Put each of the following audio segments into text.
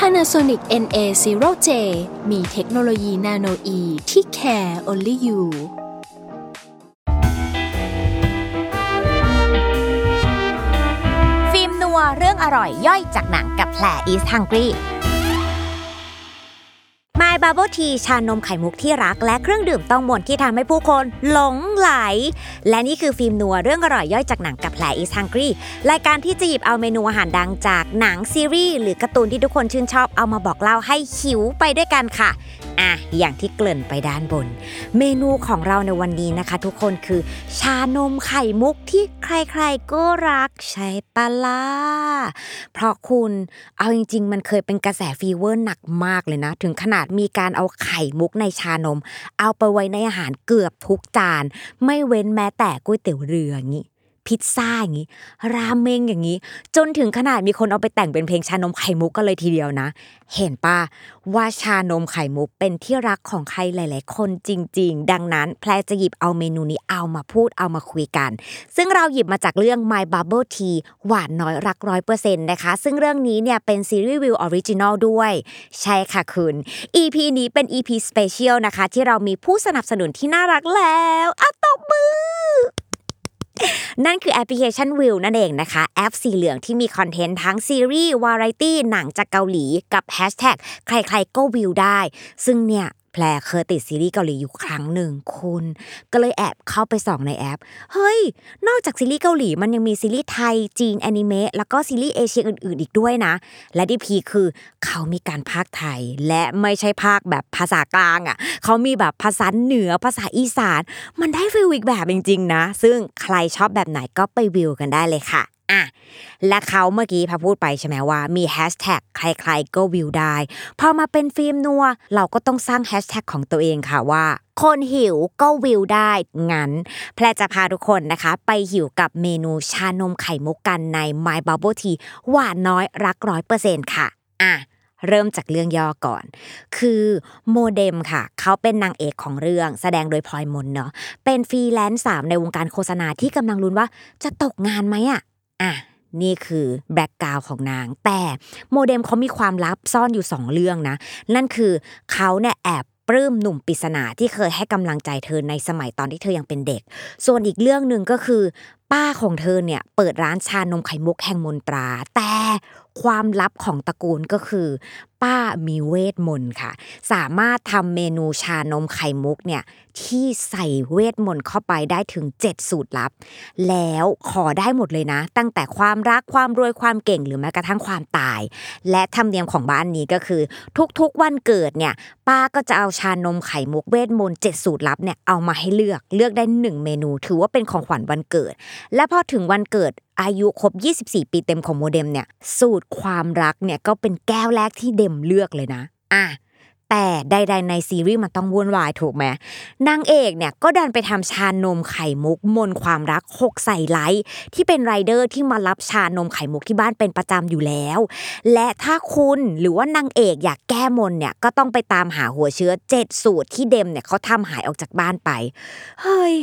Panasonic NA0J มีเทคโนโลยีนาโนอีที่ care only you ฟิล์มนัวเรื่องอร่อยย่อยจากหนังกับแผล East Hungry My Bubble Tea ชานมไข่มุกที่รัก และเครื่องดื่มต้องมนที่ทำให้ผู้คนหลงไหล และนี่คือฟิล์มนัวเรื่องอร่อยย่อยจากหนังกับแผลอีสฮังกี้รายการที่จะหยิบเอาเมนูอาหารดังจากหนังซีรีส์หรือการ์ตูนที่ทุกคนชื่นชอบเอามาบอกเล่าให้หิวไปด้วยกันค่ะ อะอย่างที่เกริ่นไปด้านบน เมนูของเราในวันนี้นะคะ ทุกคนคือ ชานมไข่มุกที่ใครๆก็รักใช่ปะล่ะเพราะคุณเอาจริง ๆ มันเคยเป็นกระแสฟีเวอร์หนักมากเลยนะ ถึงขนาดมีการเอาไข่มุกในชานม เอาไปไว้ในอาหารเกือบทุกจาน ไม่เว้นแม้แต่ก๋วยเตี๋ยวเรืออย่างนี้ พิซซ่าอย่างนี้ราเมงอย่างนี้ จนถึงขนาดมีคนเอาไปแต่งเป็นเพลงชานมไข่มุกกันเลยทีเดียวนะ เห็นป่ะว่าชานมไข่มุกเป็นที่รักของใครหลาย ๆ คนจริง ๆ ดังนั้นแพรจะหยิบเอาเมนูนี้เอามาพูดเอามาคุยกัน ซึ่งเราหยิบมาจากเรื่อง My Bubble Tea หวานน้อยรักร้อยเปอร์เซ็นต์นะคะ ซึ่งเรื่องนี้เนี่ยเป็นซีรีส์ Viu Original ด้วย ใช่ค่ะคุณ EP นี้เป็น EP Special นะคะ ที่เรามีผู้สนับสนุนที่น่ารักแล้วอะตบมือ นั่นคือแอปพลิเคชันวิวนั่นเองนะคะ แอปสีเหลืองที่มี content ทั้งซีรีส์วาไรตี้หนังจากเกาหลีกับแฮชแท็กใครๆก็ Viu ได้ ซึ่งเนี่ย แพรเคยติดซีรีส์เกาหลีอยู่ครั้งหนึ่งคุณ ก็เลยแอบเข้าไปส่องในแอป เฮ้ย นอกจากซีรีส์เกาหลีมันยังมีซีรีส์ไทย จีนแอนิเมะแล้วก็ซีรีส์เอเชียอื่น ๆ อีกด้วยนะ และที่พีคือเขามีการพากย์ไทย และไม่ใช่พากย์แบบภาษากลางอะ เขามีแบบภาษาเหนือภาษาอีสาน มันได้ฟีลอีกแบบจริง ๆ นะ ซึ่งใครชอบแบบไหนก็ไปวิวกันได้เลยค่ะ อะและเขาเมื่อกี้พาพูดไปใช่ไหมว่ามีแฮชแท็กใครๆก็วิวได้พอมาเป็นฟิล์มนัว เราก็ต้องสร้างแฮชแท็กของตัวเองค่ะว่า คนหิวก็วิวได้ งั้น แพรจะพาทุกคนนะคะ ไปหิวกับเมนูชานมไข่มุกกันใน My Bubble Tea หวานน้อยรักร้อยเปอร์เซ็นต์ค่ะ อะเริ่มจากเรื่องย่อก่อน คือโมเดมค่ะ เขาเป็นนางเอกของเรื่องแสดงโดยพลอยมนเนาะ เป็นฟรีแลนซ์สาวในวงการโฆษณาที่กำลังลุ้นว่าจะตกงานไหมอะ อะนี่คือ background ของนาง แต่โมเดมเขามีความลับซ่อนอยู่สองเรื่องนะ นั่นคือเขาเนี่ยแอบปลื้มหนุ่มปริศนาที่เคยให้กำลังใจเธอในสมัยตอนที่เธอยังเป็นเด็ก ส่วนอีกเรื่องหนึ่งก็คือ ป้าของเธอเนี่ยเปิดร้านชานมไข่มุกแห่งมนตรา แต่ความลับของตระกูลก็คือป้ามีเวทมนต์ค่ะ สามารถทำเมนูชานมไข่มุกเนี่ยที่ใส่เวทมนต์เข้าไปได้ถึง 7 สูตรลับ แล้วขอได้หมดเลยนะ ตั้งแต่ความรักความรวยความเก่งหรือแม้กระทั่งความตาย และธรรมเนียมของบ้านนี้ก็คือ ทุกๆวันเกิดเนี่ยป้าก็จะเอาชานมไข่มุกเวทมนต์7สูตรลับเนี่ยเอามาให้เลือกเลือกได้หนึ่งเมนู ถือว่าเป็นของขวัญวันเกิด และพอถึงวันเกิดอายุครบ 24 ปีเต็มของโมเด็มเนี่ยสูตรความรักเนี่ยก็เป็นแก้วแรกที่เดมเลือกเลยนะ อะ แต่ใด ๆ ในซีรีส์มันต้องวุ่นวายถูกไหมนางเอกเนี่ยก็ดันไปทำชานมไข่มุกมนความรักหกใส่ไลท์ที่เป็นไรเดอร์ที่มารับชานมไข่มุกที่บ้านเป็นประจำอยู่แล้ว และถ้าคุณหรือว่านางเอกอยากแก้มนเนี่ยก็ต้องไปตามหาหัวเชื้อเจ็ดสูตรที่เดมเนี่ยเขาทำหายออกจากบ้านไปเฮ้ย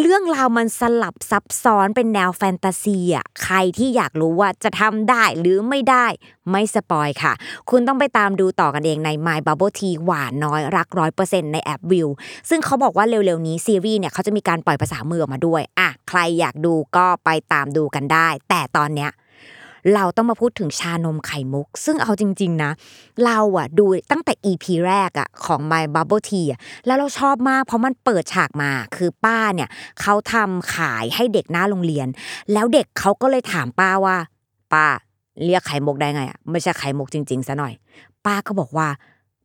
เรื่องราวมันสลับซับซ้อนเป็นแนวแฟนตาซีอะใครที่อยากรู้ว่าจะทำได้หรือไม่ได้ไม่สปอยค่ะ คุณต้องไปตามดูต่อกันเองใน My Bubble Tea หวานน้อยรักร้อยเปอร์เซ็นต์ในแอปวิวซึ่งเขาบอกว่าเร็วๆนี้ซีรีส์เนี่ยเขาจะมีการปล่อยภาษามือออกมาด้วยอะใครอยากดูก็ไปตามดูกันได้ แต่ตอนเนี้ยเราต้องมาพูดถึงชานมไข่มุก ซึ่งเอาจริง ๆ นะ เราอะดูตั้งแต่ EP แรกอะของ My Bubble Tea อะแล้วเราชอบมากเพราะมันเปิดฉากมาคือป้าเนี่ยเขาทำขายให้เด็กหน้าโรงเรียน แล้วเด็กเขาก็เลยถามป้าว่า ป้าเรียกไข่มุกได้ไงอะไม่ใช่ไข่มุกจริง ๆซะหน่อย ป้าก็บอกว่า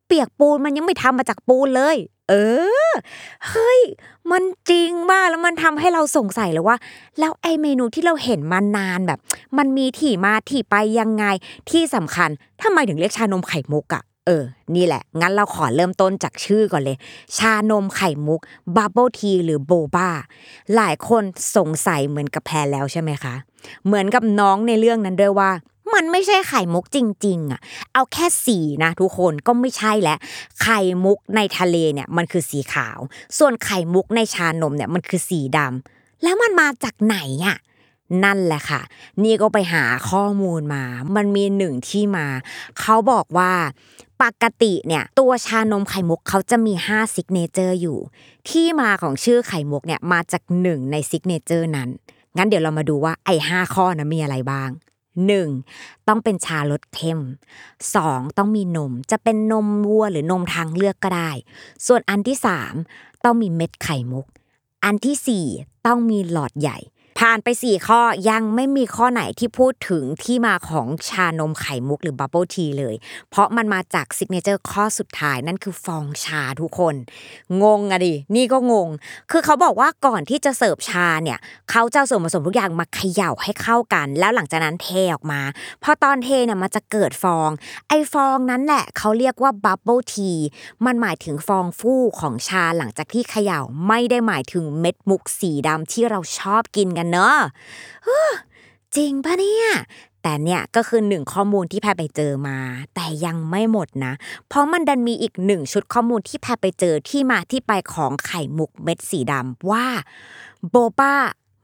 เปียกปูนมันยังไม่ทำมาจากปูนเลย เออ เฮ้ย มันจริงมากแล้วมันทำให้เราสงสัยเลยว่า แล้วไอเมนูที่เราเห็นมานานแบบ มันมีที่มาที่ไปยังไงที่สำคัญทำไมถึงเรียกชานมไข่มุกอะเออ นี่แหละ งั้นเราขอเริ่มต้นจากชื่อก่อนเลย ชานมไข่มุกบับเบิลทีหรือโบบ้า หลายคนสงสัยเหมือนกับแพรแล้วใช่ไหมคะ เหมือนกับน้องในเรื่องนั้นด้วยว่า มันไม่ใช่ไข่มุกจริง ๆอะเอาแค่สีนะทุกคนก็ไม่ใช่แล้วไข่มุกในทะเลเนี่ยมันคือสีขาว ส่วนไข่มุกในชานมเนี่ยมันคือสีดำแล้วมันมาจากไหนอะนั่นแหละค่ะ นี่ก็ไปหาข้อมูลมา มันมีหนึ่งที่มา เขาบอกว่าปกติเนี่ยตัวชานมไข่มุกเขาจะมี5 signature อยู่ ที่มาของชื่อไข่มุกเนี่ยมาจากหนึ่งใน signature นั้น งั้นเดี๋ยวเรามาดูว่าไอ้ห้าข้อนะมีอะไรบ้าง 1. ต้องเป็นชารสเข้ม 2. ต้องมีนม จะเป็นนมวัวหรือนมทางเลือกก็ได้ ส่วนอันที่ 3 ต้องมีเม็ดไข่มุก อันที่ 4 ต้องมีหลอดใหญ่ ผ่านไป 4 ข้อยังไม่มีข้อไหนที่พูดถึงที่มาของชานมไข่มุกหรือ bubble tea เลย เพราะมันมาจาก signature ข้อสุดท้ายนั่นคือฟองชาทุกคน งงอะดิ นี่ก็งง คือเขาบอกว่าก่อนที่จะเสิร์ฟชาเนี่ยเขาจะส่วนผสมทุกอย่างมาเขย่าให้เข้ากัน แล้วหลังจากนั้นเทออกมาพอตอนเทเนี่ยมันจะเกิดฟอง ไอ้ฟองนั้นแหละเขาเรียกว่า bubble tea มันหมายถึงฟองฟู่ของชาหลังจากที่เขย่าไม่ได้หมายถึงเม็ดมุกสีดำที่เราชอบกินกันเนอะจริงปะเนี่ยแต่เนี่ยก็คือหนึ่งข้อมูลที่แพรไปเจอมา แต่ยังไม่หมดนะ เพราะมันดันมีอีกหนึ่งชุดข้อมูลที่แพรไปเจอที่มาที่ไปของไข่มุกเม็ดสีดำว่า boba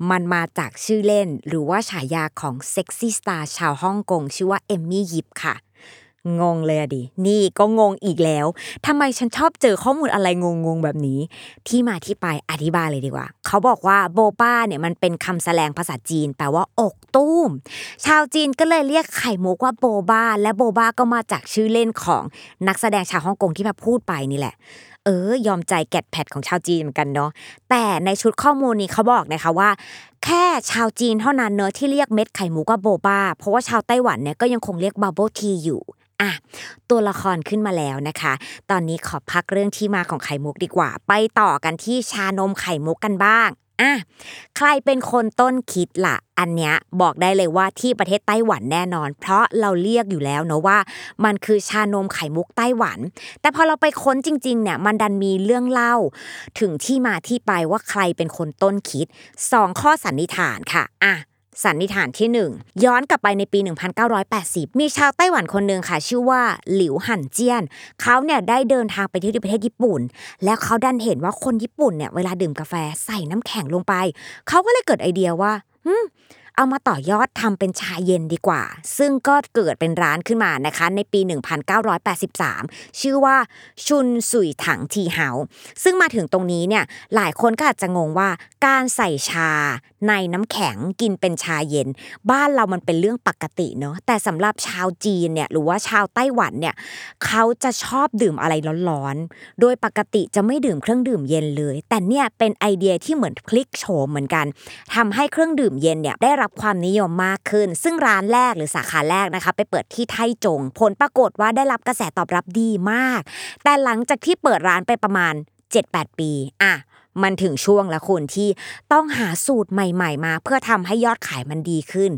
มันมาจากชื่อเล่นหรือว่าฉายาของ sexy star ชาวฮ่องกงชื่อว่าเอมี่ยิปค่ะ งงเลยอะดิ นี่ก็งงอีกแล้วทำไมฉันชอบเจอข้อมูลอะไรงงๆแบบนี้ ที่มาที่ไปอธิบายเลยดีกว่า เขาบอกว่าโบป้าเนี่ยมันเป็นคำแสดงภาษาจีน แปลว่าอกตุ้ม ชาวจีนก็เลยเรียกไข่มุกว่าโบบ้า และโบบ้าก็มาจากชื่อเล่นของนักแสดงชาวฮ่องกงที่มาพูดไปนี่แหละเออยอมใจแกดแพดของชาวจีนเหมือนกันเนาะแต่ในชุดข้อมูลนี้เขาบอกนะคะว่า แค่ชาวจีนเท่านั้นเนอะที่เรียกเม็ดไข่หมุกว่าโบบ้า เพราะว่าชาวไต้หวันเนี่ยก็ยังคงเรียกบับเบิลทีอยู่ อะตัวละครขึ้นมาแล้วนะคะ ตอนนี้ขอพักเรื่องที่มาของไข่มุกดีกว่า ไปต่อกันที่ชานมไข่มุกกันบ้างอะใครเป็นคนต้นคิดล่ะ อันเนี้ยบอกได้เลยว่าที่ประเทศไต้หวันแน่นอน เพราะเราเรียกอยู่แล้วเนอะว่า มันคือชานมไข่มุกไต้หวัน แต่พอเราไปค้นจริงๆเนี่ยมันดันมีเรื่องเล่า ถึงที่มาที่ไปว่าใครเป็นคนต้นคิดสองข้อสันนิษฐานค่ะอะ สันนิษฐานที่ 1 ย้อนกลับไปในปี 1980 มีชาวไต้หวันคนหนึ่งค่ะ ชื่อว่าหลิวหันเจียน เขาเนี่ยได้เดินทางไปที่ประเทศญี่ปุ่น แล้วเขาดันเห็นว่าคนญี่ปุ่นเนี่ยเวลาดื่มกาแฟใส่น้ำแข็งลงไป เขาก็เลยเกิดไอเดียว่าอืม เอามาต่อยอดทำเป็นชาเย็นดีกว่า ซึ่งก็เกิดเป็นร้านขึ้นมานะคะในปี 1983 ชื่อว่าชุนสุยถังทีเฮาซึ่งมาถึงตรงนี้เนี่ยหลายคนก็อาจจะงงว่าการใส่ชาในน้ำแข็งกินเป็นชาเย็น บ้านเรามันเป็นเรื่องปกติเนาะแต่สำหรับชาวจีนเนี่ยหรือว่าชาวไต้หวันเนี่ยเขาจะชอบดื่มอะไรร้อนๆ โดยปกติจะไม่ดื่มเครื่องดื่มเย็นเลย แต่เนี่ยเป็นไอเดียที่เหมือนพลิกโฉมเหมือนกันทำให้เครื่องดื่มเย็นเนี่ยได้รับความนิยมมากขึ้น ซึ่งร้านแรกหรือสาขาแรกนะคะ ไปเปิดที่ไทจง ผลปรากฏว่าได้รับกระแสตอบรับดีมาก แต่หลังจากที่เปิดร้านไปประมาณ 7-8 ปีอะ มันถึงช่วงแล้วคุณที่ต้องหาสูตรใหม่ ๆ มา เพื่อทำให้ยอดขายมันดีขึ้น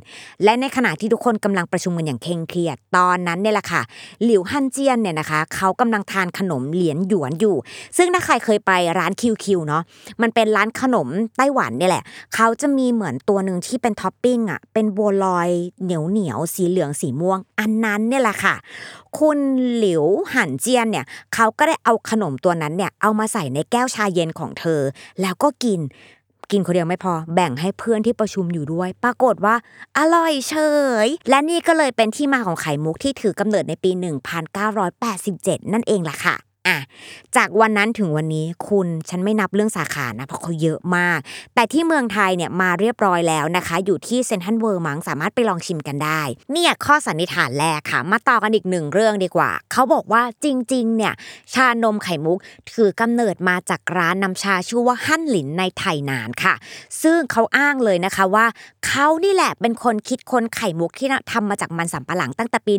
และในขณะที่ทุกคนกำลังประชุมกันอย่างเคร่งเครียด ตอนนั้นเนี่ยแหละค่ะ หลิวฮั่นเจียนเนี่ยนะคะ เขากำลังทานขนมเหรียญหยวนอยู่ ซึ่งถ้าใครเคยไปร้านคิวคิวเนาะ มันเป็นร้านขนมไต้หวันเนี่ยแหละ เขาจะมีเหมือนตัวหนึ่งที่เป็นท็อปปิ้งอะ เป็นบัวลอยเหนียวเหนียวๆสีเหลืองสีม่วง อันนั้นเนี่ยแหละค่ะ คุณหลิวฮั่นเจียนเนี่ย เขาก็ได้เอาขนมตัวนั้นเนี่ย เอามาใส่ในแก้วชาเย็นของเธอแล้วก็กิน กินคนเดียวไม่พอ แบ่งให้เพื่อนที่ประชุมอยู่ด้วย ปรากฏว่า อร่อยเฉย และนี่ก็เลยเป็นที่มาของไข่มุกที่ถือกำเนิดในปี 1987 นั่นเองล่ะค่ะ อะจากวันนั้นถึงวันนี้คุณฉันไม่นับเรื่องสาขานะเพราะเขาเยอะมาก แต่ที่เมืองไทยเนี่ยมาเรียบร้อยแล้วนะคะ อยู่ที่เซนทันเวิร์มั้งสามารถไปลองชิมกันได้ เนี่ยข้อสันนิษฐานแรกค่ะ มาต่อกันอีกหนึ่งเรื่องดีกว่า เขาบอกว่าจริงๆเนี่ยชานมไข่มุกถือกำเนิดมาจากร้านน้ำชาชื่อว่าฮั่นหลินในไทยนานค่ะ ซึ่งเขาอ้างเลยนะคะว่าเขานี่แหละเป็นคนคิดค้นไข่มุกที่ทำมาจากมันสำปะหลังตั้งแต่ปี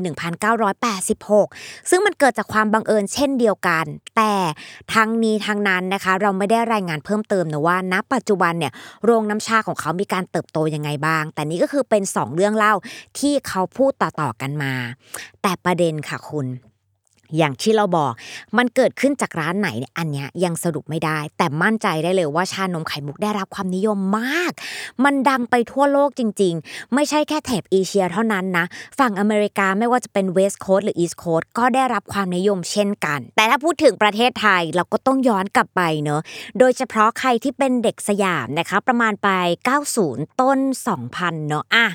1986 ซึ่งมันเกิดจากความบังเอิญเช่นเดียวกันแต่ทั้งนี้ทั้งนั้นนะคะ เราไม่ได้รายงานเพิ่มเติมนะว่า ณ ปัจจุบันเนี่ยโรงน้ำชาของเขามีการเติบโตยังไงบ้าง แต่นี่ก็คือเป็น 2 เรื่องเล่าที่เขาพูดต่อๆกันมา แต่ประเด็นค่ะคุณ อย่างที่เราบอกมันเกิดขึ้นจากร้านไหนเนี่ยอันเนี้ยยังสรุปไม่ได้ แต่มั่นใจได้เลยว่าชานมไข่มุกได้รับความนิยมมาก มันดังไปทั่วโลกจริง ๆ ไม่ใช่แค่แถบเอเชียเท่านั้นนะ ฝั่งอเมริกาไม่ว่าจะเป็นเวสต์โคสต์หรืออีสต์โคสต์ก็ได้รับความนิยมเช่นกัน แต่ถ้าพูดถึงประเทศไทยเราก็ต้องย้อนกลับไปเนอะโดยเฉพาะใครที่เป็นเด็กสยามนะคะ ประมาณไป 90 ต้น 2000 เนอะอะ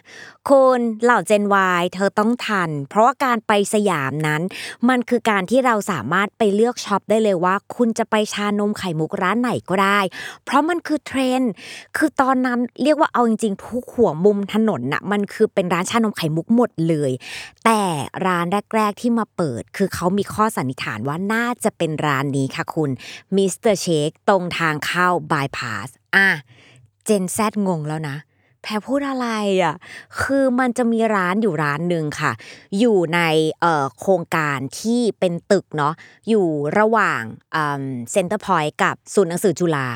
คุณเหล่าเจน Y เธอต้องทัน เพราะว่าการไปสยามนั้นมันคือการที่เราสามารถไปเลือกช็อปได้เลยว่า คุณจะไปชานมไข่มุกร้านไหนก็ได้ เพราะมันคือเทรนด์คือตอนนั้นเรียกว่าเอาจริงๆทุกหัวมุมถนนน่ะมันคือเป็นร้านชานมไข่มุกหมดเลย แต่ร้านแรก ๆที่มาเปิด คือเขามีข้อสันนิษฐานว่าน่าจะเป็นร้านนี้ค่ะคุณMr. Shake ตรงทางเข้าบายพาสอะ Gen Z งงแล้วนะ แพรพูดอะไรอะ คือมันจะมีร้านอยู่ร้านหนึ่งค่ะ อยู่ในโครงการที่เป็นตึกเนาะ อยู่ระหว่าง Center Point กับศูนย์หนังสือจุฬา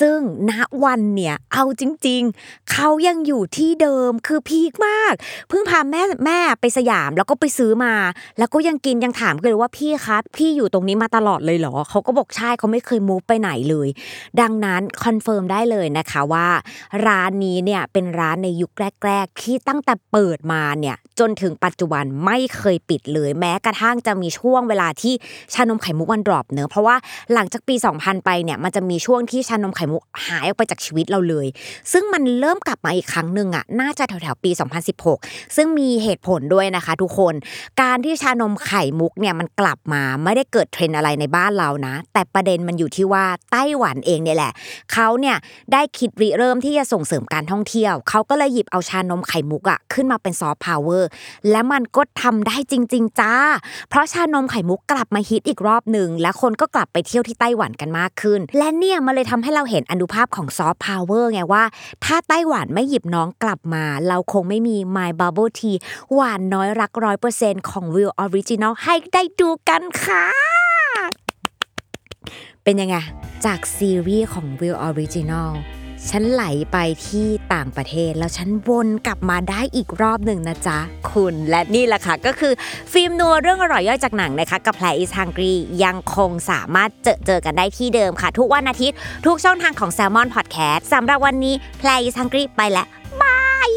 ซึ่งณวันเนี่ย เอาจริง ๆ เขายังอยู่ที่เดิม คือพีคมาก เพิ่งพาแม่แม่ไปสยามแล้วก็ไปซื้อมา แล้วก็ยังกินยังถามกันเลยว่าพี่ครับพี่อยู่ตรงนี้มาตลอดเลยเหรอ เขาก็บอกใช่เขาไม่เคย move ไปไหนเลย ดังนั้น confirm ได้เลยนะคะว่าร้านนี้เนี่ยเป็นร้านในยุคแรก ๆ ที่ตั้งแต่เปิดมาเนี่ย จนถึงปัจจุบันไม่เคยปิดเลย แม้กระทั่งจะมีช่วงเวลาที่ชานมไข่มุกมัน drop เนอะเพราะว่าหลังจากปี 2000 ไปเนี่ยมันจะมีช่วงที่ชานมไข่มุกหายออกไปจากชีวิตเราเลย ซึ่งมันเริ่มกลับมาอีกครั้งหนึ่งอะน่าจะแถวๆปี 2016 ซึ่งมีเหตุผลด้วยนะคะ ทุกคนการที่ชานมไข่มุกเนี่ยมันกลับมาไม่ได้เกิดเทรนอะไรในบ้านเรานะ แต่ประเด็นมันอยู่ที่ว่าไต้หวันเองเนี่ยแหละเขาเนี่ยได้คิดริเริ่มที่จะส่งเสริมการท่องเที่ยวเขาก็เลยหยิบเอาชานมไข่มุกอะขึ้นมาเป็นซอฟต์พาวเวอร์และมันก็ทำได้จริง ๆ จ้า เพราะชานมไข่มุกกลับมาฮิตอีกรอบหนึ่งและคนก็กลับไปเที่ยวที่ไต้หวันกันมากขึ้น และเนี่ยมันเลยทำให้เราเห็นอานุภาพของซอฟต์พาวเวอร์ไงว่า ถ้าไต้หวันไม่หยิบน้องกลับมา เราคงไม่มี My Bubble Tea หวานน้อยรักร้อยเปอร์เซ็นต์ของ Real Original ให้ได้ดูกันค่ะเป็นยังไง จากซีรีส์ของ Real Original ฉันไหลไปที่ต่างประเทศ แล้วฉันวนกลับมาได้อีกรอบหนึ่งนะจ๊ะ คุณและนี่แหละค่ะ ก็คือฟิล์มนัวเรื่องอร่อยย่อยจากหนังนะคะ กับแพลอิสฮังกรียังคงสามารถเจอเจอกันได้ที่เดิมค่ะ ทุกวันอาทิตย์ ทุกช่องทางของ Salmon Podcast สำหรับวันนี้แพลอิสฮังกรีไปแล้วบาย